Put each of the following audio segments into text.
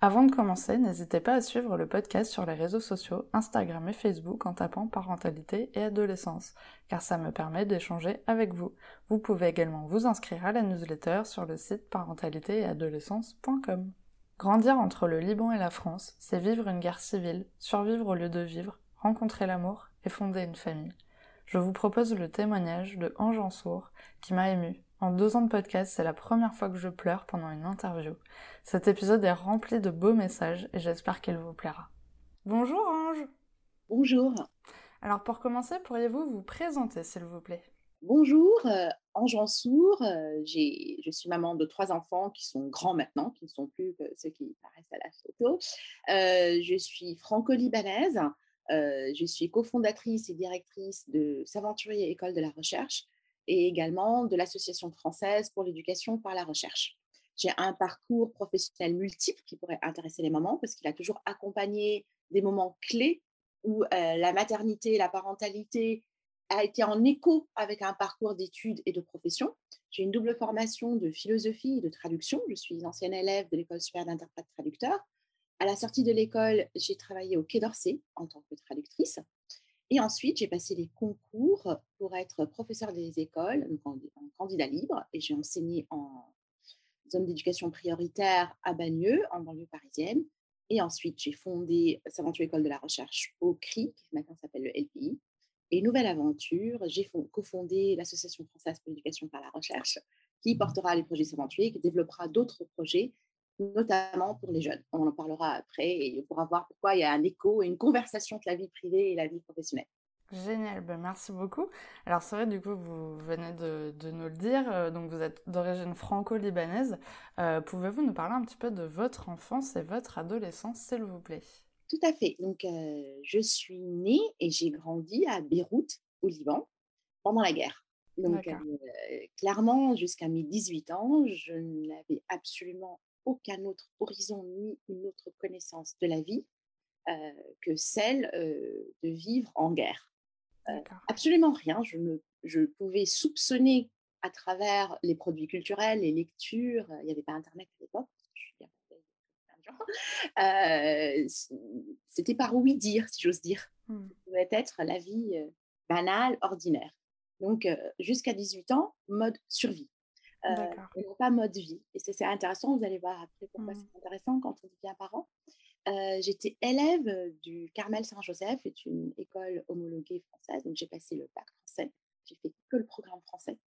Avant de commencer, n'hésitez pas à suivre le podcast sur les réseaux sociaux, Instagram et Facebook en tapant parentalité et adolescence, car ça me permet d'échanger avec vous. Vous pouvez également vous inscrire à la newsletter sur le site parentalité-et-adolescence.com. Grandir entre le Liban et la France, c'est vivre une guerre civile, survivre au lieu de vivre, rencontrer l'amour et fonder une famille. Je vous propose le témoignage de Ange Ansour, qui m'a ému en deux ans de podcast, c'est la première fois que je pleure pendant une interview. Cet épisode est rempli de beaux messages et j'espère qu'il vous plaira. Bonjour Ange Bonjour Alors pour commencer, pourriez-vous vous présenter s'il vous plaît? Bonjour, euh, Ange Ansour, euh, je suis maman de trois enfants qui sont grands maintenant, qui ne sont plus que ceux qui paraissent à la photo. Euh, je suis franco-libanaise, je suis cofondatrice et directrice de Saventurier École de la Recherche, et également de l'Association française pour l'éducation par la recherche. J'ai un parcours professionnel multiple qui pourrait intéresser les mamans parce qu'il a toujours accompagné des moments clés où euh, la maternité, la parentalité a été en écho avec un parcours d'études et de profession. J'ai une double formation de philosophie et de traduction. Je suis ancienne élève de l'école supérieure d'interprète traducteur. À la sortie de l'école, j'ai travaillé au Quai d'Orsay en tant que traductrice. Et ensuite, j'ai passé les concours pour être professeur des écoles, en, candidat libre, et j'ai enseigné en zone d'éducation prioritaire à Bagneux, en banlieue parisienne. Et ensuite, j'ai fondé Saventure École de la Recherche au CRI, qui maintenant s'appelle le LPI. Et nouvelle aventure, j'ai cofondé l'Association française pour l'éducation par la recherche, qui portera les projets Saventuer, qui développera d'autres projets notamment pour les jeunes. On en parlera après et on pourra voir pourquoi il y a un écho et une conversation entre la vie privée et la vie professionnelle. Génial, ben merci beaucoup. Alors c'est vrai, du coup, vous venez de, nous le dire, euh, donc vous êtes d'origine franco-libanaise. Euh, pouvez-vous nous parler un petit peu de votre enfance et votre adolescence, s'il vous plaît? Tout à fait. Donc euh, je suis née et j'ai grandi à Beyrouth, au Liban, pendant la guerre. Donc clairement, jusqu'à mes 18 ans, je n'avais absolument aucun autre horizon ni une autre connaissance de la vie euh, que celle euh, de vivre en guerre. Euh, absolument rien. Je, me, je pouvais soupçonner à travers les produits culturels, les lectures, il n'y avait pas Internet à l'époque, c'était par oui dire, si j'ose dire. Mmh. Ça pouvait être la vie banale, ordinaire. Donc, jusqu'à 18 ans, mode survie et non pas mode vie. Et c'est intéressant, vous allez voir après pourquoi mmh. c'est intéressant quand on devient parent. Euh, J'étais élève du Carmel Saint-Joseph, c'est une école homologuée française, donc j'ai passé le bac français. J'ai fait que le programme français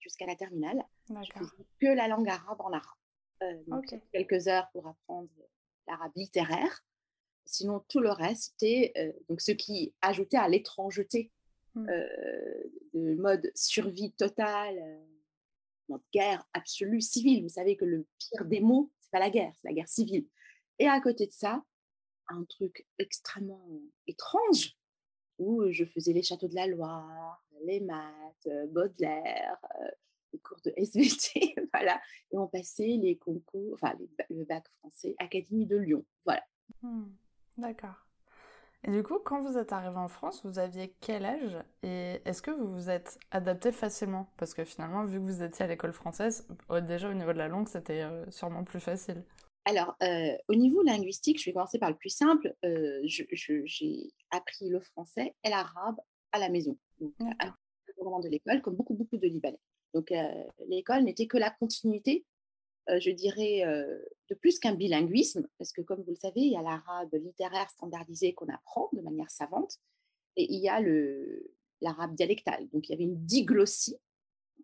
jusqu'à la terminale. Je faisais que la langue arabe en arabe. Euh, donc quelques heures pour apprendre l'arabe littéraire. Sinon, tout le reste, c'était euh, donc ce qui ajoutait à l'étrangeté euh, de mode survie totale notre guerre absolue civile. Vous savez que le pire des mots, c'est pas la guerre, c'est la guerre civile. Et à côté de ça, un truc extrêmement étrange où je faisais les châteaux de la Loire, les maths, euh, Baudelaire, euh, les cours de SVT, voilà. Et on passait les concours, enfin le bac français, Académie de Lyon, voilà. Mmh, d'accord. Et du coup, quand vous êtes arrivé en France, vous aviez quel âge Et est-ce que vous vous êtes adapté facilement? Parce que finalement, vu que vous étiez à l'école française, déjà au niveau de la langue, c'était euh, sûrement plus facile. Alors, euh, au niveau linguistique, je vais commencer par le plus simple. Euh, j'ai appris le français et l'arabe à la maison, donc au moment de l'école, comme beaucoup, beaucoup de Libanais. Donc, l'école n'était que la continuité je dirais, euh, de plus qu'un bilinguisme, parce que comme vous le savez, il y a l'arabe littéraire standardisé qu'on apprend de manière savante, et il y a l'arabe dialectal. Donc il y avait une diglossie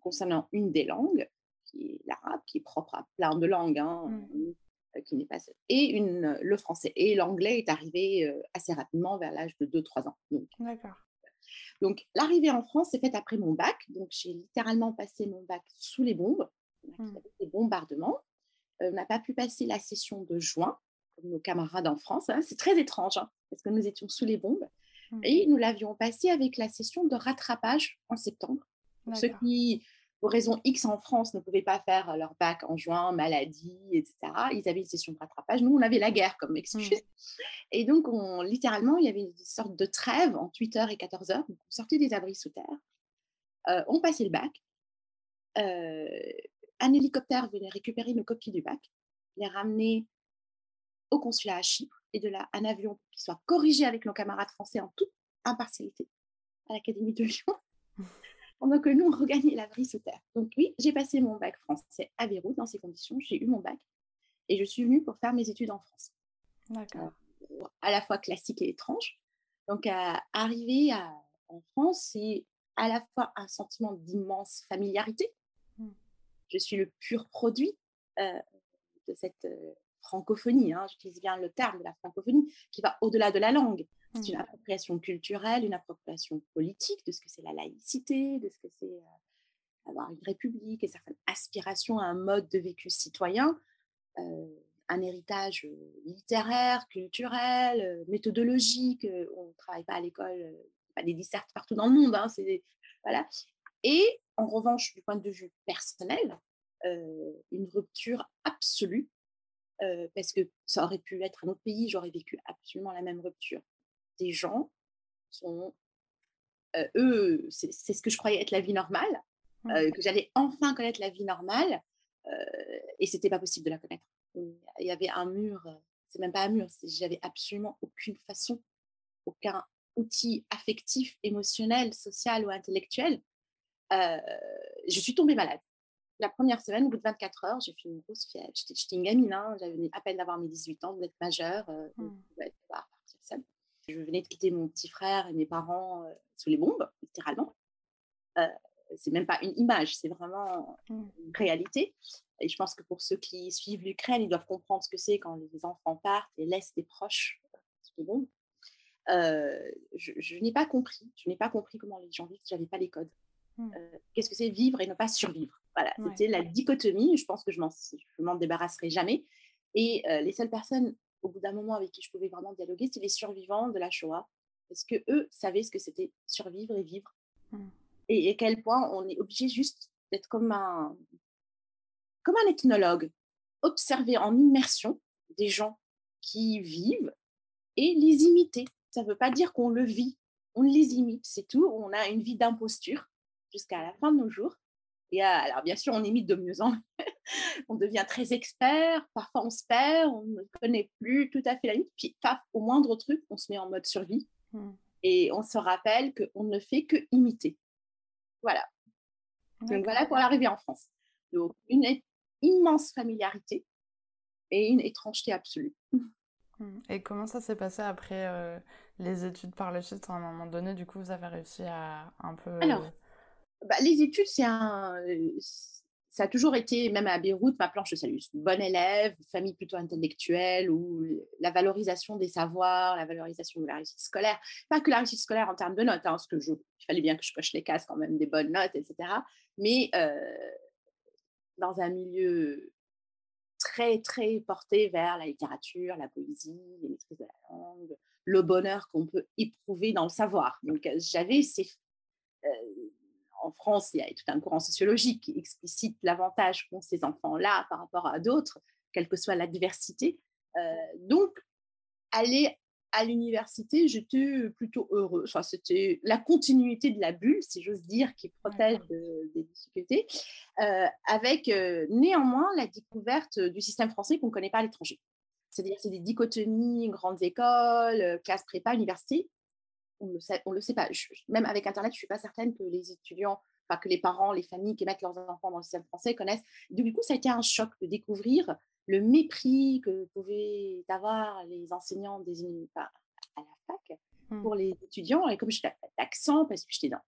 concernant une des langues, qui est l'arabe, qui est propre à plein de langues, hein, mmh. euh, qui n'est pas et une, le français. Et l'anglais est arrivé assez rapidement, vers l'âge de 2-3 ans. D'accord. Donc l'arrivée en France s'est faite après mon bac, donc j'ai littéralement passé mon bac sous les bombes Mmh. des bombardements. Euh, on n'a pas pu passer la session de juin, comme nos camarades en France. Hein. C'est très étrange, hein, parce que nous étions sous les bombes. Mmh. Et nous l'avions passé avec la session de rattrapage en septembre. Ceux qui, pour raison X en France, ne pouvaient pas faire leur bac en juin, maladie, etc., ils avaient une session de rattrapage. Nous, on avait la guerre comme excuse. Mmh. Et donc, on, littéralement, il y avait une sorte de trêve entre 8h et 14h. Donc, on sortait des abris sous terre, euh, on passait le bac. Euh, un hélicoptère venait récupérer nos copies du bac, les ramener au consulat à Chypre et de là un avion qui soit corrigé avec nos camarades français en toute impartialité à l'Académie de Lyon pendant que nous, on regagnait la brise sous terre. Donc oui, j'ai passé mon bac français à Beyrouth dans ces conditions. J'ai eu mon bac et je suis venue pour faire mes études en France. D'accord. Euh, à la fois classique et étrange. Donc, arriver en France, c'est à la fois un sentiment d'immense familiarité. Je suis le pur produit euh, de cette euh, francophonie, hein, j'utilise bien le terme de la francophonie, qui va au-delà de la langue. C'est une mmh. appropriation culturelle, une appropriation politique de ce que c'est la laïcité, de ce que c'est euh, avoir une république et certaines aspirations à un mode de vécu citoyen, un héritage littéraire, culturel, méthodologique. on ne travaille pas à l'école, pas des dissertes partout dans le monde. Hein, voilà. Et en revanche, du point de vue personnel, une rupture absolue parce que ça aurait pu être un autre pays, j'aurais vécu absolument la même rupture. Des gens sont, eux, c'est ce que je croyais être la vie normale, mmh. que j'allais enfin connaître la vie normale, et c'était pas possible de la connaître. Il y avait un mur, c'est même pas un mur, j'avais absolument aucune façon, aucun outil affectif, émotionnel, social ou intellectuel. Je suis tombée malade la première semaine, au bout de 24 heures, j'ai fait une grosse fièvre. J'étais une gamine, hein, j'avais à peine d'avoir mes 18 ans, d'être majeure, euh, mmh. partir seule. Je venais de quitter mon petit frère et mes parents euh, sous les bombes, littéralement. Euh, c'est même pas une image, c'est vraiment mmh. une réalité. Et je pense que pour ceux qui suivent l'Ukraine, ils doivent comprendre ce que c'est quand les enfants partent et laissent des proches sous les bombes. je, je n'ai pas compris, je n'ai pas compris comment les gens vivent, j'avais pas les codes. Mmh. Qu'est-ce que c'est vivre et ne pas survivre? Voilà, c'était la dichotomie. Je pense que je m'en débarrasserai jamais. Et les seules personnes, au bout d'un moment, avec qui je pouvais vraiment dialoguer, c'était les survivants de la Shoah. Parce que eux savaient ce que c'était survivre et vivre. Mmh. Et, à quel point on est obligé juste d'être comme un, comme un ethnologue, observer en immersion des gens qui vivent et les imiter. Ça ne veut pas dire qu'on le vit, on les imite, c'est tout. On a une vie d'imposture jusqu'à la fin de nos jours. Et alors, bien sûr, on imite de mieux en mieux. on devient très expert. Parfois, on se perd. On ne connaît plus tout à fait la lutte. Puis, paf, au moindre truc, on se met en mode survie. Mmh. Et on se rappelle qu'on ne fait que imiter. Voilà. Donc, voilà pour l'arrivée en France. Donc, une immense familiarité et une étrangeté absolue. Mmh. Et comment ça s'est passé après euh, les études par le suite? À un moment donné, du coup, vous avez réussi à un peu. Alors, bah, les études, c'est un, ça a toujours été, même à Beyrouth, ma planche de salut. Bonne élève, famille plutôt intellectuelle, où la valorisation des savoirs, la valorisation de la réussite scolaire, pas que la réussite scolaire en termes de notes, hein, parce que je, fallait bien que je coche les cases quand même des bonnes notes, etc. Mais dans un milieu très, très porté vers la littérature, la poésie, les maîtrises de la langue, le bonheur qu'on peut éprouver dans le savoir. Donc, j'avais ces, en France, il y a tout un courant sociologique qui explicite l'avantage qu'ont ces enfants-là par rapport à d'autres, quelle que soit l'adversité. Euh, donc, aller à l'université, j'étais plutôt heureuse. Enfin, c'était la continuité de la bulle, si j'ose dire, qui protège des difficultés, euh, avec euh, néanmoins la découverte du système français qu'on ne connaît pas à l'étranger. C'est-à-dire, c'est des dichotomies, grandes écoles, classes prépa, université, on ne le sait, le sait pas. même avec Internet, je ne suis pas certaine que les étudiants, enfin que les parents, les familles qui mettent leurs enfants dans le système français connaissent. Du coup, ça a été un choc de découvrir le mépris que pouvaient avoir les enseignants des à la fac mmh. pour les étudiants. Et comme je suis d'accent, parce que j'étais dans.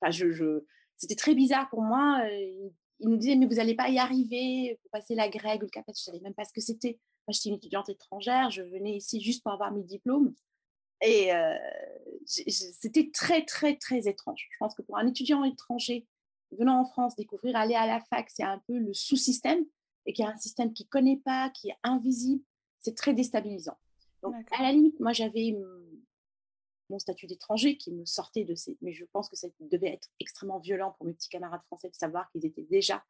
enfin, je, c'était très bizarre pour moi. Euh, ils nous disaient, mais vous n'allez pas y arriver, pour passer la grecque ou le capet. Je ne savais même pas ce que c'était. Moi, j'étais une étudiante étrangère, je venais ici juste pour avoir mes diplômes. Et euh, c'était très, très, très étrange. Je pense que pour un étudiant étranger venant en France, découvrir aller à la fac, c'est un peu le sous-système et qu'il y a un système qui ne connaît pas, qui est invisible, c'est très déstabilisant. Donc, à la limite, moi, j'avais mon statut d'étranger qui me sortait de ces. Mais je pense que ça devait être extrêmement violent pour mes petits camarades français de savoir qu'ils étaient déjà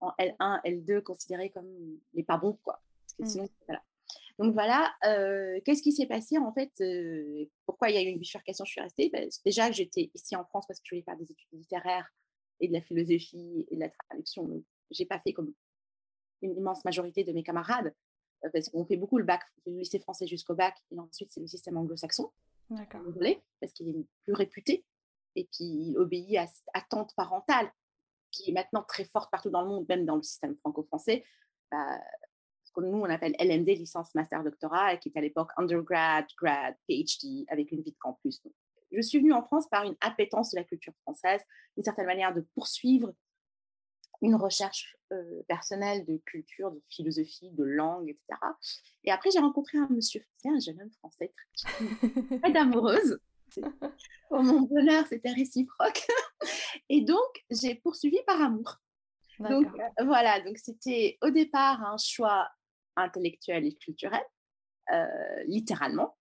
en L1, L2 considérés comme les pas bons, quoi. Parce que mmh. sinon, voilà. Donc voilà, euh, qu'est-ce qui s'est passé en fait euh, Pourquoi il y a eu une bifurcation? Je suis restée ben, Déjà que j'étais ici en France parce que je voulais faire des études littéraires et de la philosophie et de la traduction. Donc, j'ai pas fait comme une immense majorité de mes camarades euh, parce qu'on fait beaucoup le bac, le lycée français jusqu'au bac et ensuite c'est le système anglo-saxon. D'accord. Parce qu'il est plus réputé et puis il obéit à cette attente parentale qui est maintenant très forte partout dans le monde, même dans le système franco-français. Bah, que nous, on appelle LMD, licence, master, doctorat, et qui est à l'époque undergrad, grad, PhD, avec une vie de campus. je suis venue en France par une appétence de la culture française, une certaine manière de poursuivre une recherche euh, personnelle de culture, de philosophie, de langue, etc. Et après, j'ai rencontré un monsieur français, un jeune homme français, très amoureuse. Pour mon bonheur, c'était réciproque. Et donc, j'ai poursuivi par amour. Donc, euh, voilà, donc c'était au départ un choix intellectuel et culturel, euh, littéralement.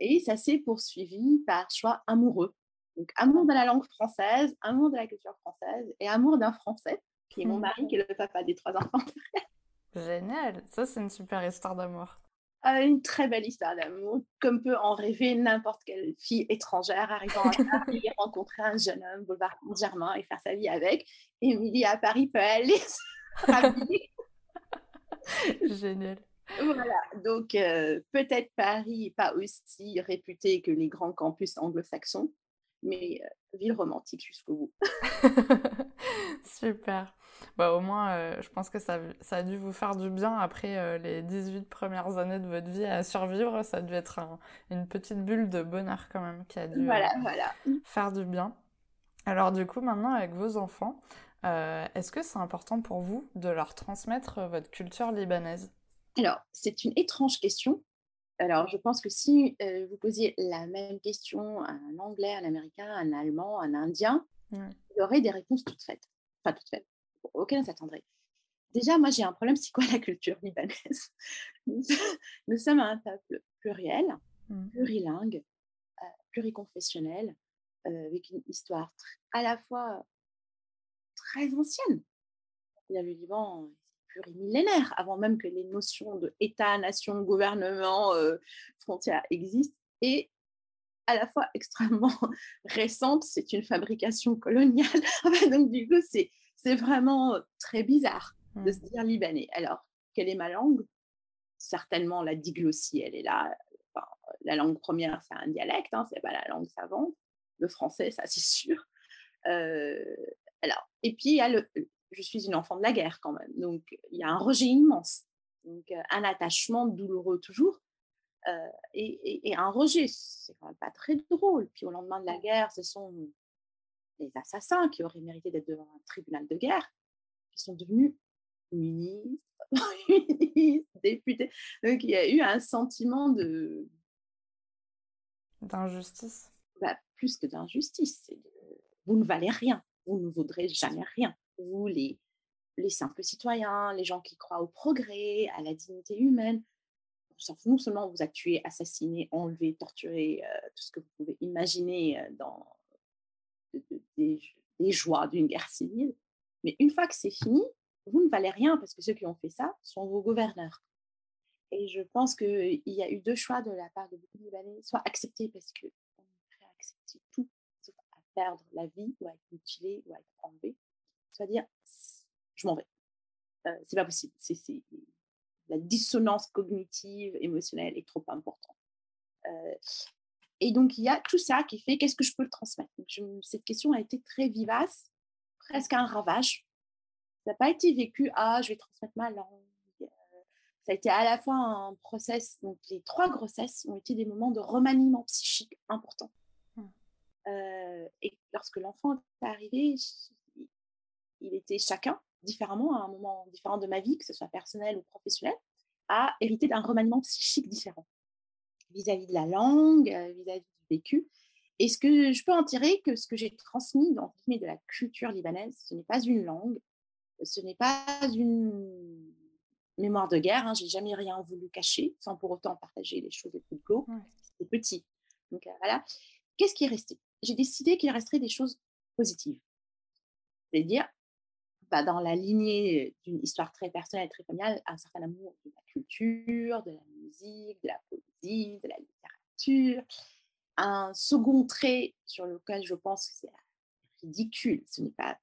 Et ça s'est poursuivi par choix amoureux. Donc, amour de la langue française, amour de la culture française et amour d'un Français, qui est mon mari, qui est le papa des trois enfants. Génial, ça c'est une super histoire d'amour. Ah, une très belle histoire d'amour, comme peut en rêver n'importe quelle fille étrangère arrivant à Paris, rencontrer un jeune homme, boulevard Germain et faire sa vie avec. Émilie à Paris peut aller Génial. Voilà, donc euh, peut-être Paris pas aussi réputé que les grands campus anglo-saxons, mais euh, ville romantique jusqu'au bout. Super. Bah, au moins, euh, je pense que ça, ça, a dû vous faire du bien après les 18 premières années de votre vie à survivre. Ça a dû être une petite bulle de bonheur quand même qui a dû voilà, voilà. faire du bien. Alors du coup, maintenant, avec vos enfants, euh, est-ce que c'est important pour vous de leur transmettre euh, votre culture libanaise? Alors, c'est une étrange question. Alors, je pense que si euh, vous posiez la même question à un Anglais, un Américain, un Allemand, un Indien, il y aurait des réponses toutes faites. Enfin, toutes faites, auxquelles on s'attendrait. Déjà, moi, j'ai un problème, c'est quoi la culture libanaise? Nous sommes un peuple pluriel, mmh. plurilingue, pluriconfessionnel, avec une histoire à la fois très ancienne. Il y a le Liban plurimillénaire, avant même que les notions de État, nation, gouvernement, euh, frontières existent, et à la fois extrêmement récente, c'est une fabrication coloniale. Donc du coup, c'est, c'est vraiment très bizarre de mmh. se dire libanais. Alors, quelle est ma langue? Certainement la diglossie, elle est là. la langue première, c'est un dialecte, hein, c'est pas la langue savante. Le français, ça c'est sûr. Euh, alors, et puis, il y a le, je suis une enfant de la guerre quand même, donc il y a un rejet immense, donc euh, un attachement douloureux toujours, euh, et, un rejet, c'est quand même pas très drôle. Puis au lendemain de la guerre, ce sont les assassins qui auraient mérité d'être devant un tribunal de guerre, qui sont devenus ministres, députés. Donc il y a eu un sentiment de d'injustice. Bah, plus que d'injustice, vous ne valez rien vous ne vaudrez jamais rien. Vous, les, les simples citoyens, les gens qui croient au progrès, à la dignité humaine, non seulement vous a tué, assassiné, enlevé, torturé, euh, tout ce que vous pouvez imaginer euh, dans des, joies d'une guerre civile, mais une fois que c'est fini, vous ne valez rien parce que ceux qui ont fait ça sont vos gouverneurs. Et je pense qu'il y a eu deux choix de la part de beaucoup de Libanais, soit accepter parce qu'on est prêt accepter tout perdre la vie ou à être mutilé ou à être enlevé, soit dire je m'en vais. Euh, c'est pas possible. C'est, la dissonance cognitive, émotionnelle est trop importante. Euh, et donc, il y a tout ça qui fait qu'est-ce que je peux le transmettre. cette question a été très vivace, presque un ravage. Ça n'a pas été vécu, ah, je vais transmettre ma langue. Euh, ça a été à la fois un process, donc les trois grossesses ont été des moments de remaniement psychique importants. Euh, et lorsque l'enfant est arrivé, il était chacun différemment, à un moment différent de ma vie, que ce soit personnel ou professionnel, à hériter d'un remaniement psychique différent vis-à-vis de la langue, euh, vis-à-vis du vécu. Et ce que je peux en tirer, que ce que j'ai transmis dans de la culture libanaise, ce n'est pas une langue, ce n'est pas une mémoire de guerre. Hein, j'ai jamais rien voulu cacher, sans pour autant partager les choses de plus clos. C'est petit Donc voilà. Qu'est-ce qui est resté? J'ai décidé qu'il resterait des choses positives. C'est-à-dire, bah, dans la lignée d'une histoire très personnelle, très familiale, un certain amour de la culture, de la musique, de la poésie, de la littérature. Un second trait sur lequel je pense que c'est ridicule, ce n'est pas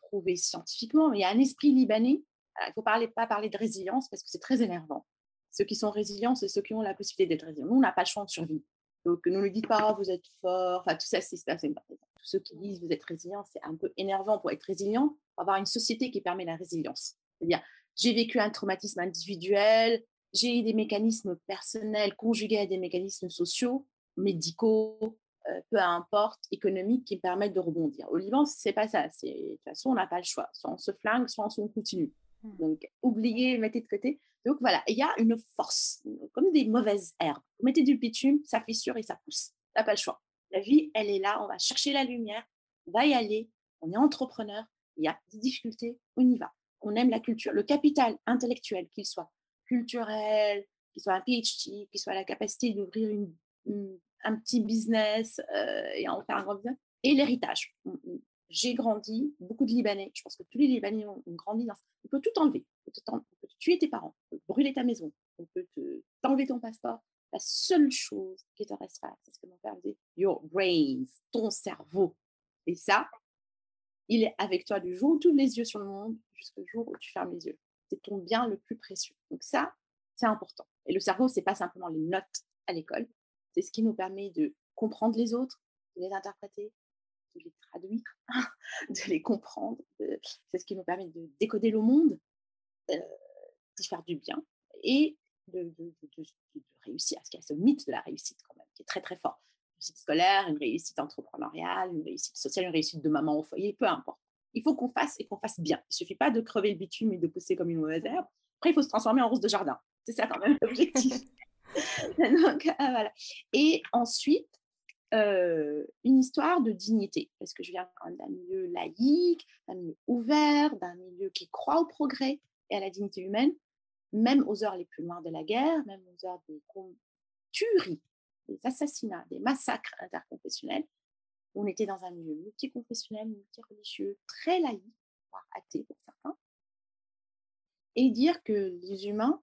prouvé scientifiquement, mais il y a un esprit libanais. il ne faut parler, pas parler de résilience parce que c'est très énervant. Ceux qui sont résilients, c'est ceux qui ont la possibilité d'être résilients. Nous, on n'a pas le choix de survie. Donc, ne nous dites pas, oh, vous êtes fort. Enfin, tout ça, c'est Tous ceux qui disent, vous êtes résilient, c'est un peu énervant pour être résilient avoir une société qui permet la résilience. C'est-à-dire, j'ai vécu un traumatisme individuel, j'ai des mécanismes personnels conjugués à des mécanismes sociaux, médicaux, euh, peu importe, économiques, qui me permettent de rebondir. Au Liban, c'est pas ça. De toute façon, on n'a pas le choix. Soit on se flingue, soit on continue. Mmh. Donc, oubliez, mettez de côté. Donc voilà, il y a une force, comme des mauvaises herbes. Vous mettez du bitume, ça fissure et ça pousse. N'a pas le choix. La vie, elle est là, on va chercher la lumière, on va y aller, on est entrepreneur, il y a des difficultés, on y va. On aime la culture, le capital intellectuel, qu'il soit culturel, qu'il soit un PhD, qu'il soit la capacité d'ouvrir un petit business euh, et en faire un grand et l'héritage. J'ai grandi, beaucoup de Libanais, je pense que tous les Libanais ont, grandi dans ça. On peut tout enlever, on peut, tuer tes parents, on peut brûler ta maison, on peut t'enlever ton passeport. La seule chose qui te restera, c'est ce que mon père disait, your brains, ton cerveau. Et ça, il est avec toi du jour où tu ouvres les yeux sur le monde jusqu'au jour où tu fermes les yeux. C'est ton bien le plus précieux. Donc ça, c'est important. Et le cerveau, c'est pas simplement les notes à l'école, c'est ce qui nous permet de comprendre les autres, de les interpréter, de les traduire, de les comprendre. C'est ce qui nous permet de décoder le monde, euh, d'y faire du bien et de, réussir. Parce qu'il y a ce mythe de la réussite quand même, qui est très très fort réussite scolaire, une réussite entrepreneuriale, une réussite sociale, une réussite de maman au foyer, peu importe. Il faut qu'on fasse et qu'on fasse bien. Il ne suffit pas de crever le bitume et de pousser comme une mauvaise herbe. Après, il faut se transformer en rose de jardin. C'est ça quand même l'objectif. Donc, ah, voilà. Et ensuite, euh, une histoire de dignité, parce que je viens d'un milieu laïque, d'un milieu ouvert, d'un milieu qui croit au progrès et à la dignité humaine, même aux heures les plus loin de la guerre, même aux heures des tueries des assassinats, des massacres interconfessionnels. On était dans un milieu multiconfessionnel, multireligieux, très laïque, voire athée pour certains. Et dire que les humains,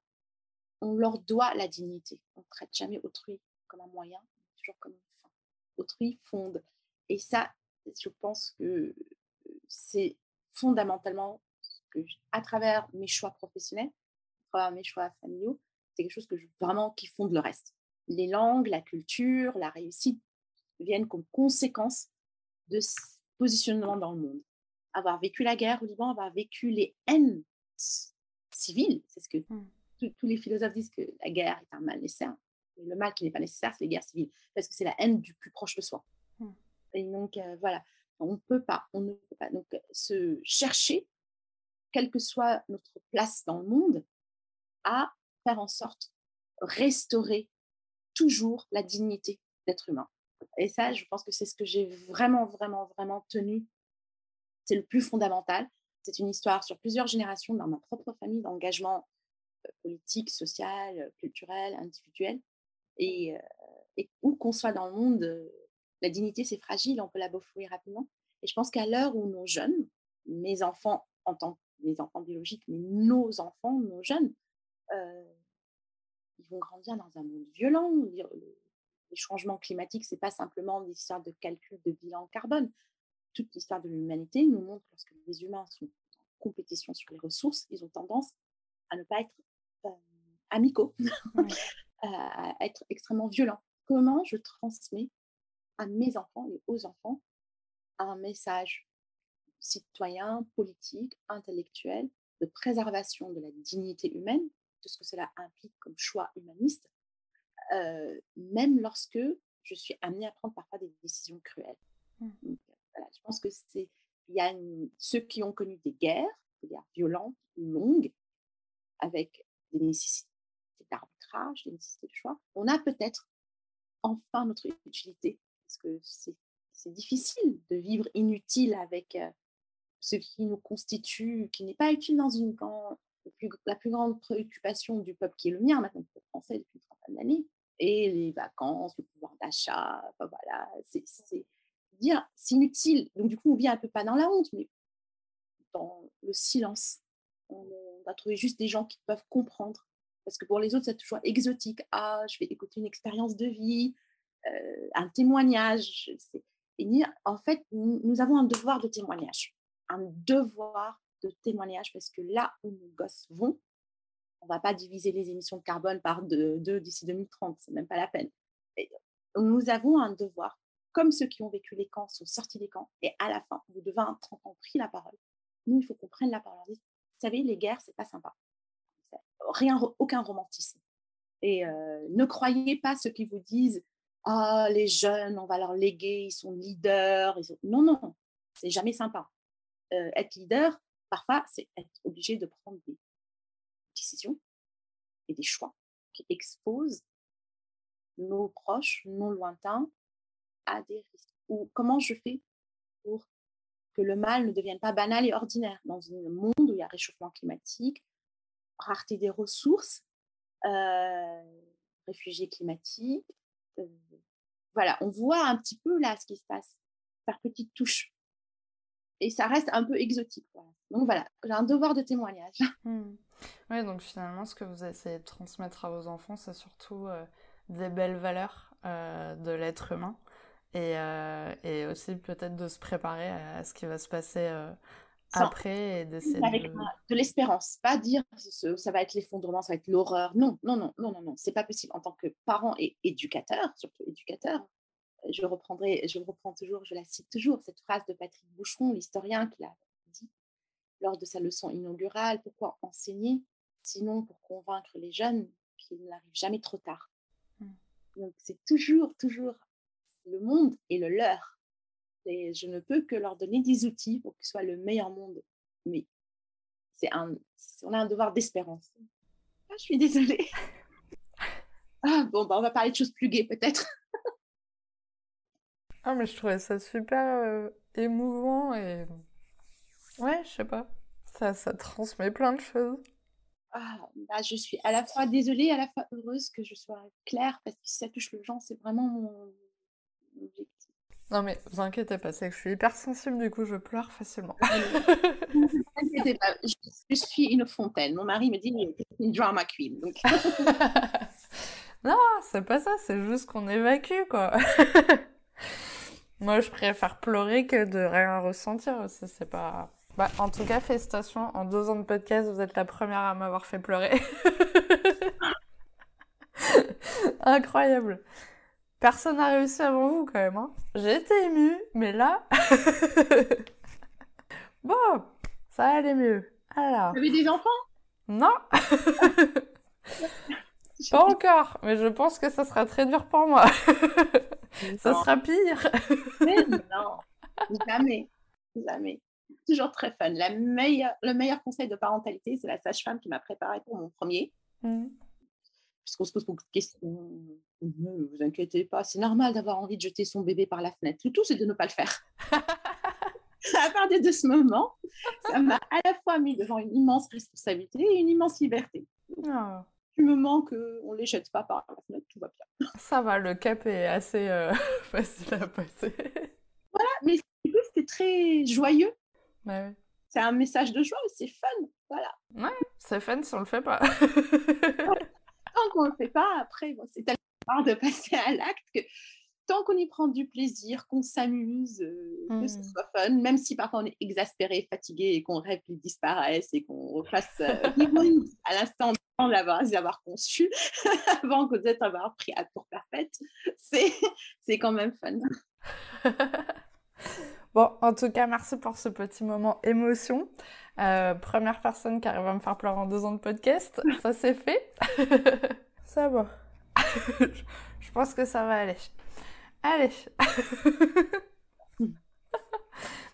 on leur doit la dignité. On ne traite jamais autrui comme un moyen, toujours comme une. Autrui fonde. Et ça, je pense que c'est fondamentalement que, à travers mes choix professionnels, à travers mes choix familiaux, c'est quelque chose que je, vraiment qui fonde le reste les langues, la culture, la réussite viennent comme conséquence de ce positionnement dans le monde. Avoir vécu la guerre au Liban, avoir vécu les haines civiles, c'est ce que mmh. tous les philosophes disent que la guerre est un mal nécessaire. Et le mal qui n'est pas nécessaire, c'est les guerres civiles, parce que c'est la haine du plus proche de soi. Mmh. Et donc, euh, voilà, on ne peut pas, on ne peut pas. Donc, se chercher, quelle que soit notre place dans le monde, à faire en sorte restaurer toujours la dignité d'être humain. Et ça, je pense que c'est ce que j'ai vraiment, vraiment, vraiment tenu. C'est le plus fondamental. C'est une histoire sur plusieurs générations dans ma propre famille d'engagement euh, politique, social, culturel, individuel. Et, où qu'on soit dans le monde, la dignité, c'est fragile, on peut la bafouer rapidement. Et je pense qu'à l'heure où nos jeunes, mes enfants en tant que mes enfants biologiques, mais nos enfants, nos jeunes, ils vont grandir dans un monde violent. Les changements climatiques, ce n'est pas simplement des histoires de calcul de bilan carbone. Toute l'histoire de l'humanité nous montre que lorsque les humains sont en compétition sur les ressources, ils ont tendance à ne pas être euh, amicaux, à être extrêmement violents. Comment je transmets à mes enfants et aux enfants un message citoyen, politique, intellectuel, de préservation de la dignité humaine, tout ce que cela implique comme choix humaniste, euh, même lorsque je suis amenée à prendre parfois des décisions cruelles. Mmh. je pense que c'est il y a ceux qui ont connu des guerres, des guerres violentes, longues, avec des nécessités choix. On a peut-être enfin notre utilité, parce que c'est difficile de vivre inutile avec euh, ce qui nous constitue, qui n'est pas utile dans une, la plus grande préoccupation du peuple qui est le mien, maintenant, le français depuis une trentaine d'années, et les vacances, le pouvoir d'achat, voilà, c'est dire, c'est inutile. Donc du coup, on vit un peu pas dans la honte, mais dans le silence. On, va trouver juste des gens qui peuvent comprendre. Parce que pour les autres, c'est toujours exotique. Ah, je vais écouter une expérience de vie, euh, un témoignage. En fait, nous avons un devoir de témoignage. Un devoir de témoignage parce que là où nos gosses vont, on ne va pas diviser les émissions de carbone par deux, d'ici 2030, c'est même pas la peine. nous avons un devoir, comme ceux qui ont vécu les camps sont sortis des camps, et à la fin, vous de 20 30 ans, pris la parole. Nous, il faut qu'on prenne la parole. Vous savez, les guerres, c'est pas sympa. Rien, aucun romantisme. Et euh, ne croyez pas ceux qui vous disent Ah, les jeunes, on va leur léguer, ils sont leaders. Non, non, c'est jamais sympa. Euh, être leader, parfois, c'est être obligé de prendre des décisions et des choix qui exposent nos proches, nos lointains à des risques. Ou comment je fais pour que le mal ne devienne pas banal et ordinaire? Dans un monde où il y a réchauffement climatique, rareté des ressources, euh, réfugiés climatiques. Euh, voilà, on voit un petit peu là ce qui se passe par petites touches. Et ça reste un peu exotique. Donc voilà, j'ai un devoir de témoignage. Hmm. Oui, donc finalement, ce que vous essayez de transmettre à vos enfants, c'est surtout euh, des belles valeurs de l'être humain et aussi peut-être de se préparer à ce qui va se passer après de... de l'espérance, pas dire ça va être l'effondrement, ça va être l'horreur. Non, non, non, non, non, non, c'est pas possible. En tant que parent et éducateur, surtout éducateur, je reprendrai, je reprends toujours, je la cite toujours, cette phrase de Patrick Boucheron, l'historien, qui l'a dit lors de sa leçon inaugurale, pourquoi enseigner sinon pour convaincre les jeunes qu'ils n'arrivent jamais trop tard? Mmh. Donc c'est toujours, toujours le monde et le leur. Et je ne peux que leur donner des outils pour que ce soit le meilleur monde. Mais c'est un, on a un devoir d'espérance. Ah, je suis désolée. Ah, bon, bah, on va parler de choses plus gaies peut-être. Ah, mais je trouvais ça super euh, émouvant et. Ouais, je sais pas. Ça, ça transmet plein de choses. Ah, bah, je suis à la fois désolée et à la fois heureuse que je sois claire parce que si ça touche le gens, c'est vraiment mon objectif. Non, mais vous inquiétez pas, c'est que je suis hyper sensible, du coup, je pleure facilement. inquiétez pas, je, suis une fontaine. Mon mari me dit une drama queen. Donc... non, c'est pas ça, c'est juste qu'on évacue, quoi. Moi, je préfère pleurer que de rien ressentir aussi. C'est pas. Bah, en tout cas, félicitations. En deux ans de podcast, vous êtes la première à m'avoir fait pleurer. Incroyable. Personne n'a réussi avant vous quand même. Hein. J'ai été émue, mais là. bon, ça allait mieux. Alors. Vous avez des enfants? Non Pas encore, mais je pense que ça sera très dur pour moi. ça sera pire. mais non, jamais, jamais. Toujours très fun. La meilleure, le meilleur conseil de parentalité, c'est la sage-femme qui m'a préparé pour mon premier. Mmh. Puisqu'on se pose beaucoup de questions. Ne vous inquiétez pas, c'est normal d'avoir envie de jeter son bébé par la fenêtre. Le tout, c'est de ne pas le faire. à partir de ce moment, ça m'a à la fois mis devant une immense responsabilité et une immense liberté. Oh du moment qu'on ne les jette pas par la fenêtre, tout va bien. Ça va, le cap est assez euh, facile à passer. Voilà, mais c'est très joyeux. Ouais. C'est un message de joie, c'est fun. Voilà. Ouais, c'est fun si on le fait pas. Tant qu'on le fait pas, après, c'est tellement rare de passer à l'acte que tant qu'on y prend du plaisir, qu'on s'amuse, euh, que ce mmh. soit fun, même si parfois on est exaspéré, fatigué et qu'on rêve qu'ils disparaissent et qu'on refasse euh, à l'instant de l'avoir conçu, avant que peut-être avoir pris à tour parfaite, c'est quand même fun. bon, en tout cas, merci pour ce petit moment émotion. Euh, première personne qui arrive à me faire pleurer en deux ans de podcast, ça c'est fait. ça va. Je pense que ça va aller. Allez.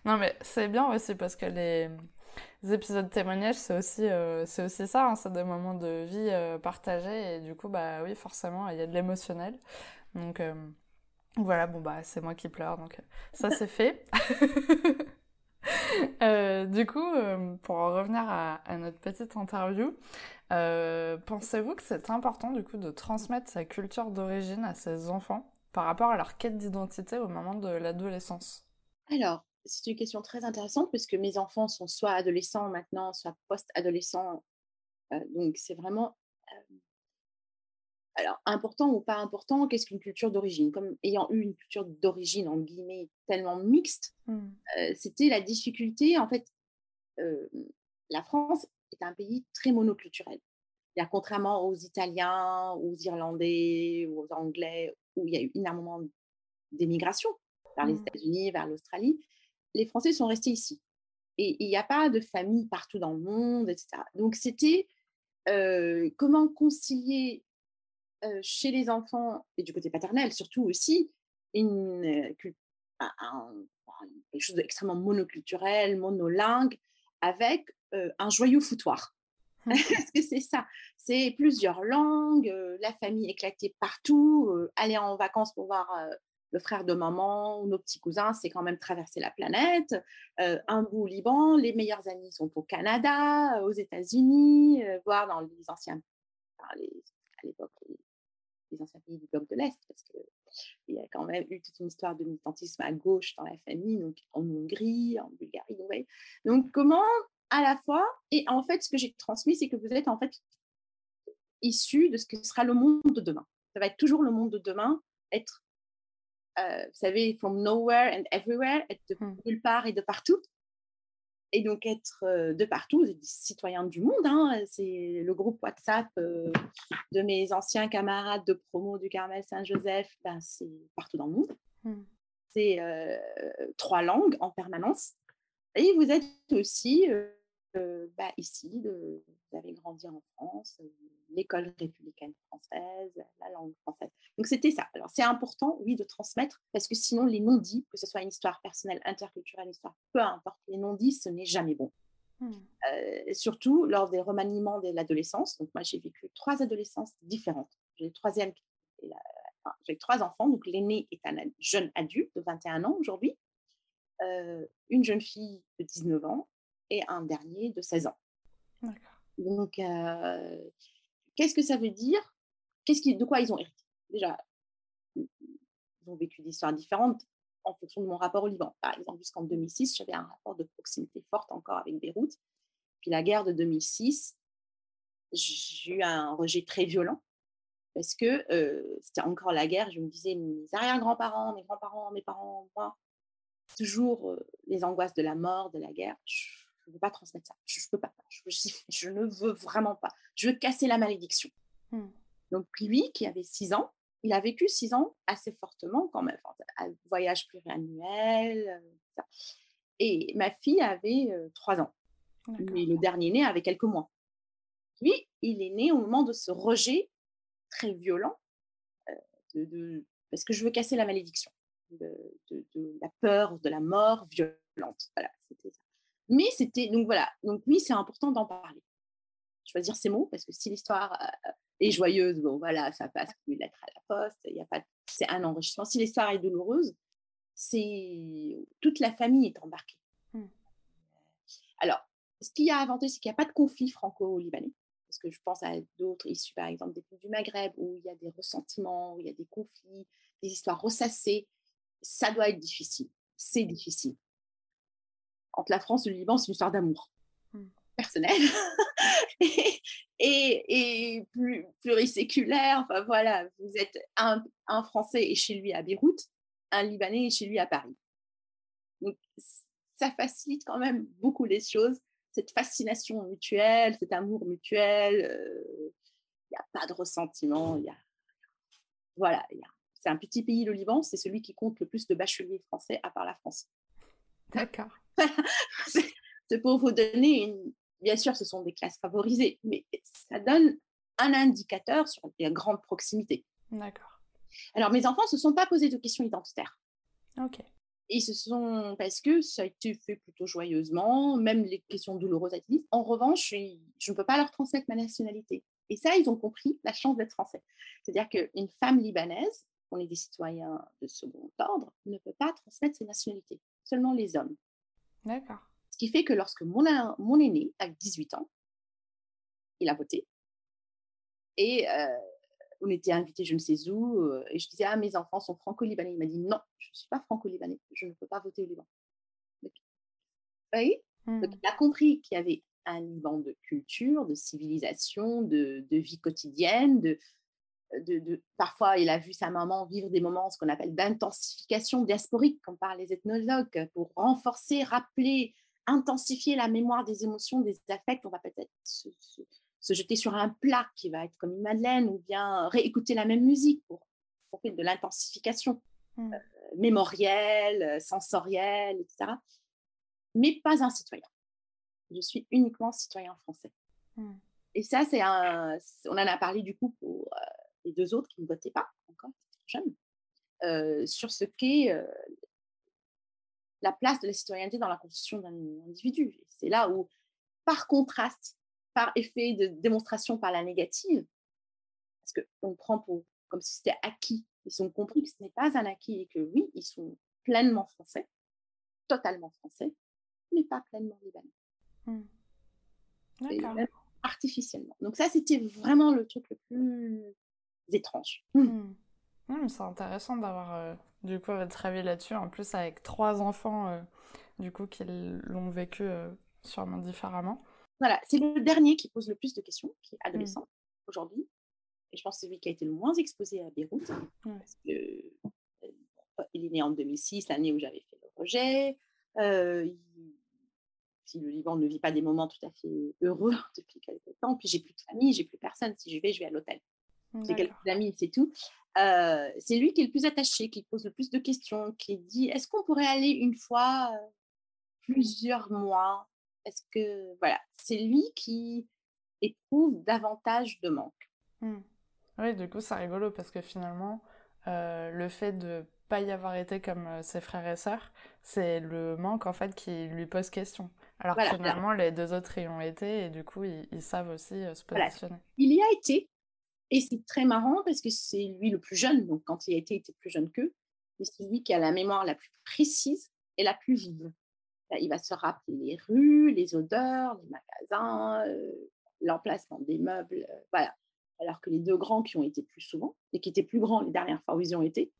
non mais c'est bien aussi parce que les, épisodes témoignages c'est aussi euh, c'est aussi ça, hein, c'est des moments de vie euh, partagés et du coup bah oui forcément il y a de l'émotionnel. Donc voilà bon bah c'est moi qui pleure donc ça c'est fait. Euh, du coup, euh, pour en revenir à, notre petite interview, euh, pensez-vous que c'est important du coup de transmettre sa culture d'origine à ses enfants par rapport à leur quête d'identité au moment de l'adolescence? Alors, c'est une question très intéressante puisque mes enfants sont soit adolescents maintenant, soit post-adolescents. donc, c'est vraiment alors, important ou pas important, qu'est-ce qu'une culture d'origine? Comme ayant eu une culture d'origine, en guillemets, tellement mixte, mmh. euh, c'était la difficulté. En fait, euh, la France est un pays très monoculturel. Contrairement aux Italiens, aux Irlandais, aux Anglais, où il y a eu énormément d'émigration vers les mmh. États-Unis, vers l'Australie, les Français sont restés ici. Et il n'y a pas de famille partout dans le monde, etc. Donc, c'était euh, comment concilier chez les enfants et du côté paternel surtout aussi une, quelque chose d'extrêmement monoculturel, monolingue, avec un joyeux foutoir. Mmh. Parce que c'est ça, c'est plusieurs langues, la famille éclatée partout, aller en vacances pour voir le frère de maman ou nos petits cousins, c'est quand même traverser la planète. un bout au Liban, les meilleurs amis sont au Canada, aux États-Unis, voire dans les anciens, à l'époque, les anciens pays du bloc de l'Est, parce qu'il y a quand même eu toute une histoire de militantisme à gauche dans la famille, donc en Hongrie, en Bulgarie. Donc, donc comment, à la fois, et en fait, ce que j'ai transmis, c'est que vous êtes en fait issu de ce que sera le monde de demain. Ça va être toujours le monde de demain, être, euh, vous savez, from nowhere and everywhere, être de mmh. nulle part et de partout et donc être de partout, des citoyens du monde. Hein, c'est le groupe WhatsApp de mes anciens camarades de promo du Carmel Saint-Joseph, ben, c'est partout dans le monde. Mmh. C'est trois langues en permanence. Et vous êtes aussi bah, ici, de, vous avez grandi en France, l'école républicaine française, la langue française. Donc c'était ça. Alors c'est important, oui, de transmettre, parce que sinon les non-dits, que ce soit une histoire personnelle, interculturelle, histoire, peu importe, les non-dits, ce n'est jamais bon. Mmh. Euh, surtout lors des remaniements de l'adolescence. Donc moi j'ai vécu trois adolescences différentes. J'ai le troisième, j'ai trois enfants. Donc l'aîné est un jeune adulte de 21 ans aujourd'hui, euh, une jeune fille de 19 ans et un dernier de 16 ans. Donc, euh, qu'est-ce que ça veut dire? Qu'est-ce qui, De quoi ils ont hérité? Déjà, ils ont vécu des histoires différentes en fonction de mon rapport au Liban. Par exemple, jusqu'en 2006, j'avais un rapport de proximité forte encore avec Beyrouth. Puis la guerre de 2006, j'ai eu un rejet très violent parce que euh, c'était encore la guerre. Je me disais, mes arrière-grands-parents, mes grands-parents, mes parents, moi, toujours euh, les angoisses de la mort, de la guerre ne veux pas transmettre ça. Je, ne peux pas. Je, ne veux vraiment pas. Je veux casser la malédiction. Hmm. Donc lui, qui avait six ans, il a vécu six ans assez fortement quand même. voyage pluriannuel. Euh, Et ma fille avait euh, trois ans. Mais le dernier né avait quelques mois. Lui, il est né au moment de ce rejet très violent, euh, de, parce que je veux casser la malédiction, de, de, la peur, de la mort violente. Voilà, c'était ça. Mais c'était, donc voilà, donc oui, c'est important d'en parler. Choisir ces mots, parce que si l'histoire euh, est joyeuse, bon voilà, ça passe comme une lettre à la poste, il y a pas, c'est un enrichissement. Si l'histoire est douloureuse, c'est toute la famille est embarquée. Mmh. Alors, ce qu'il y a à inventer, c'est qu'il n'y a pas de conflit franco-libanais. Parce que je pense à d'autres issus, par exemple, des pays du Maghreb, où il y a des ressentiments, où il y a des conflits, des histoires ressassées. Ça doit être difficile. C'est difficile entre la France et le Liban, c'est une histoire d'amour mmh. personnel et, et, plus, pluriséculaire. Enfin voilà, vous êtes un, un, Français et chez lui à Beyrouth, un Libanais et chez lui à Paris. Donc ça facilite quand même beaucoup les choses, cette fascination mutuelle, cet amour mutuel. Il euh, n'y a pas de ressentiment. Y a, voilà, c'est un petit pays, le Liban, c'est celui qui compte le plus de bacheliers français à part la France. D'accord. c'est pour vous donner une. Bien sûr, ce sont des classes favorisées, mais ça donne un indicateur sur les grandes proximités. D'accord. Alors, mes enfants ne se sont pas posés de questions identitaires. Ok. Ils se sont. Parce que ça a été fait plutôt joyeusement, même les questions douloureuses à. En revanche, je ne peux pas leur transmettre ma nationalité. Et ça, ils ont compris la chance d'être français. C'est-à-dire qu'une femme libanaise, on est des citoyens de second ordre, ne peut pas transmettre ses nationalités. Seulement les hommes. D'accord. Ce qui fait que lorsque mon, mon aîné, à 18 ans, il a voté, et on était invité je ne sais où, et je disais, ah, mes enfants sont franco-libanais. Il m'a dit, non, je ne suis pas franco-libanais, je ne peux pas voter au Liban. Vous voyez? Donc, mmh. il a compris qu'il y avait un Liban de culture, de civilisation, de, vie quotidienne, de, de, parfois il a vu sa maman vivre des moments, ce qu'on appelle d'intensification diasporique, comme par les ethnologues, pour renforcer, rappeler, intensifier la mémoire des émotions, des affects. On va peut-être se jeter sur un plat qui va être comme une madeleine ou bien réécouter la même musique pour, faire de l'intensification mmh. euh, mémorielle, sensorielle, etc. Mais pas un citoyen. Je suis uniquement citoyen français. Mmh. Et ça, c'est un. On en a parlé du coup pour euh, les deux autres qui ne votaient pas encore, jeunes, sur ce qu'est la place de la citoyenneté dans la constitution d'un individu. C'est là où, par contraste, par effet de démonstration par la négative, parce qu'on prend pour, comme si c'était acquis. Ils ont compris que ce n'est pas un acquis et que oui, ils sont pleinement français, totalement français, mais pas pleinement libanais. Mmh. D'accord. Artificiellement. Donc ça, c'était vraiment le truc le plus étrange. Mmh. Mmh, c'est intéressant d'avoir euh, du coup votre avis là-dessus. En plus, avec trois enfants, euh, du coup, qui l'ont vécu euh, sûrement différemment. Voilà, c'est le dernier qui pose le plus de questions, qui est mmh. adolescent aujourd'hui. Et je pense que c'est lui qui a été le moins exposé à Beyrouth. Parce que, euh, il est né en 2006, l'année où j'avais fait le rejet. Euh, si le Liban ne vit pas des moments tout à fait heureux depuis quelques temps, puis j'ai plus de famille, j'ai plus personne. Si je vais, je vais à l'hôtel. J'ai quelques amis, c'est tout. Euh, c'est lui qui est le plus attaché, qui pose le plus de questions, qui dit est-ce qu'on pourrait aller une fois plusieurs mois? Est-ce que voilà, c'est lui qui éprouve davantage de manque. Mmh. Oui, du coup, c'est rigolo parce que finalement, euh, le fait de pas y avoir été comme euh, ses frères et sœurs, c'est le manque en fait qui lui pose question. Alors que finalement, les deux autres y ont été et du coup, ils, savent aussi euh, se positionner. Il y a été et c'est très marrant parce que c'est lui le plus jeune, donc quand il a été, il était plus jeune qu'eux, mais c'est lui qui a la mémoire la plus précise et la plus vive. Il va se rappeler les rues, les odeurs, les magasins, euh, l'emplacement des meubles, euh, voilà. Alors que les deux grands qui ont été plus souvent, et qui étaient plus grands les dernières fois où ils ont été,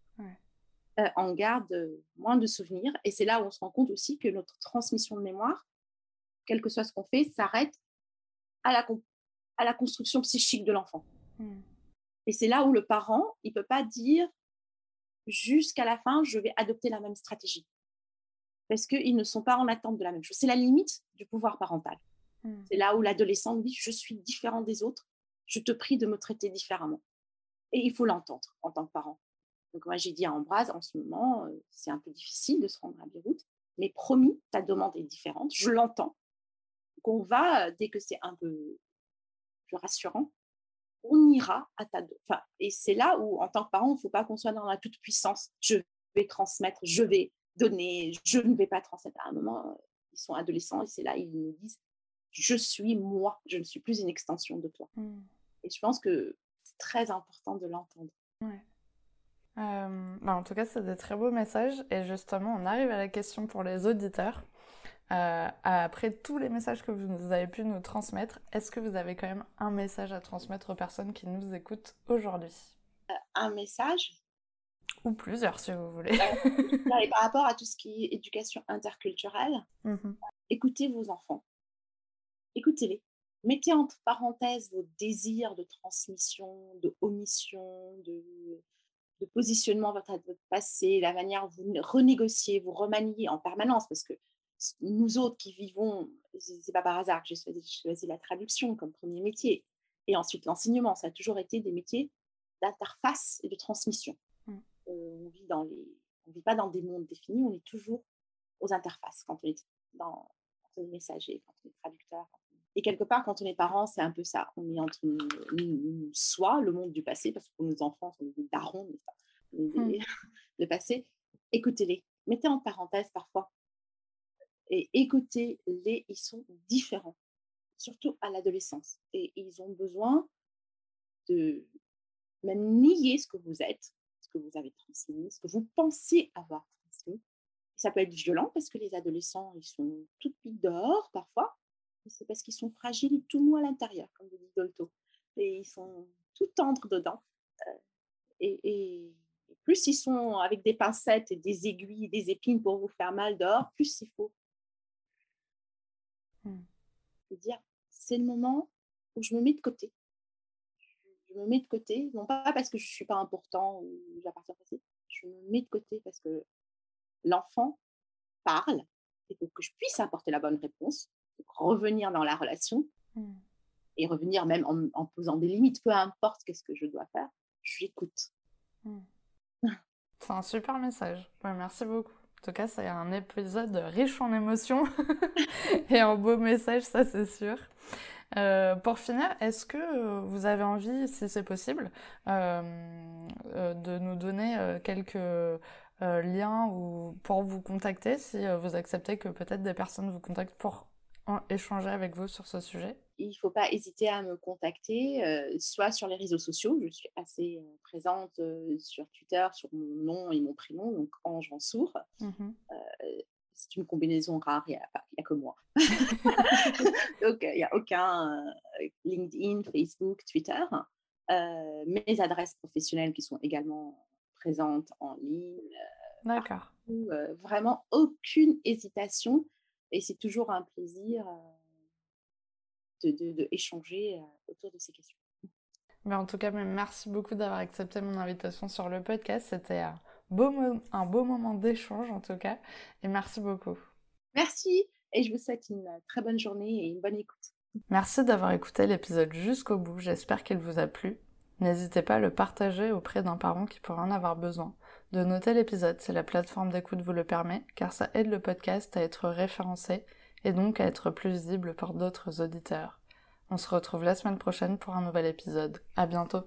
euh, en gardent moins de souvenirs. Et c'est là où on se rend compte aussi que notre transmission de mémoire, quel que soit ce qu'on fait, s'arrête à la, à la construction psychique de l'enfant. Mmh. Et c'est là où le parent, il ne peut pas dire jusqu'à la fin, je vais adopter la même stratégie parce qu'ils ne sont pas en attente de la même chose. C'est la limite du pouvoir parental. Hmm. C'est là où l'adolescent dit Je suis différent des autres, je te prie de me traiter différemment. Et il faut l'entendre en tant que parent. Donc, moi, j'ai dit à Ambroise En ce moment, euh, c'est un peu difficile de se rendre à Beyrouth, mais promis, ta demande est différente, je l'entends. Qu'on va, euh, dès que c'est un peu plus rassurant, on ira à ta. Enfin, et c'est là où, en tant que parent, il ne faut pas qu'on soit dans la toute-puissance. Je vais transmettre, je vais donner, je ne vais pas transmettre. À un moment, euh, ils sont adolescents et c'est là, ils nous disent, je suis moi, je ne suis plus une extension de toi. Mmh. Et je pense que c'est très important de l'entendre. Ouais. Euh, bah, en tout cas, c'est des très beaux messages. Et justement, on arrive à la question pour les auditeurs. Euh, après tous les messages que vous avez pu nous transmettre, est-ce que vous avez quand même un message à transmettre aux personnes qui nous écoutent aujourd'hui? Un message? Ou plusieurs, si vous voulez. et par rapport à tout ce qui est éducation interculturelle, mmh écoutez vos enfants. Écoutez-les. Mettez entre parenthèses vos désirs de transmission, de omission, de, de positionnement votre, votre passé, la manière dont vous renégociez, vous remaniez en permanence, parce que nous autres qui vivons, c'est pas par hasard que j'ai choisi, choisi la traduction comme premier métier, et ensuite l'enseignement, ça a toujours été des métiers d'interface et de transmission on vit dans les, on vit pas dans des mondes définis, on est toujours aux interfaces quand on est dans, quand on est messager, quand on est traducteur. Et quelque part, quand on est parent, c'est un peu ça. On est entre soi, le monde du passé, parce que pour nos enfants, on est des darons, mmh. le passé. Écoutez-les. Mettez en parenthèse parfois. Et écoutez-les, ils sont différents, surtout à l'adolescence. Et ils ont besoin de même nier ce que vous êtes que vous avez transmis, ce que vous pensez avoir transmis. Ça peut être violent parce que les adolescents, ils sont tout piques dehors parfois. C'est parce qu'ils sont fragiles et tout mou à l'intérieur, comme dit Dolto. Et ils sont tout tendres dedans. Euh, et, plus ils sont avec des pincettes et des aiguilles, des épines pour vous faire mal dehors, plus il faut. Hmm. dire, c'est le moment où je me mets de côté. Je me mets de côté, non pas parce que je ne suis pas important ou j'appartiens pas, je me mets de côté parce que l'enfant parle et pour que je puisse apporter la bonne réponse, revenir dans la relation hmm. et revenir même en, posant des limites, peu importe qu'est-ce que je dois faire, j'écoute. Hmm. C'est un super message. merci beaucoup. En tout cas, c'est un épisode riche en émotions et en beaux messages, ça c'est sûr. Euh, pour finir, est-ce que vous avez envie, si c'est possible, euh, euh, de nous donner quelques liens ou pour vous contacter, si vous acceptez que peut-être des personnes vous contactent pour échanger avec vous sur ce sujet Il ne faut pas hésiter à me contacter, soit sur les réseaux sociaux, je suis assez présente sur Twitter, sur mon nom et mon prénom, donc Ange en sourd. Mmh c'est une combinaison rare, il n'y a, que moi. Donc, il n'y a aucun euh, LinkedIn, Facebook, Twitter. Euh, mes adresses professionnelles qui sont également présentes en ligne. Euh, D'accord. vraiment aucune hésitation. Et c'est toujours un plaisir de, de, échanger autour de ces questions. Mais en tout cas, merci beaucoup d'avoir accepté mon invitation sur le podcast. C'était beau un beau moment d'échange en tout cas. Et merci beaucoup. Merci et je vous souhaite une très bonne journée et une bonne écoute. Merci d'avoir écouté l'épisode jusqu'au bout. J'espère qu'il vous a plu. N'hésitez pas à le partager auprès d'un parent qui pourrait en avoir besoin. De noter l'épisode si la plateforme d'écoute vous le permet, car ça aide le podcast à être référencé et donc à être plus visible pour d'autres auditeurs. On se retrouve la semaine prochaine pour un nouvel épisode. À bientôt!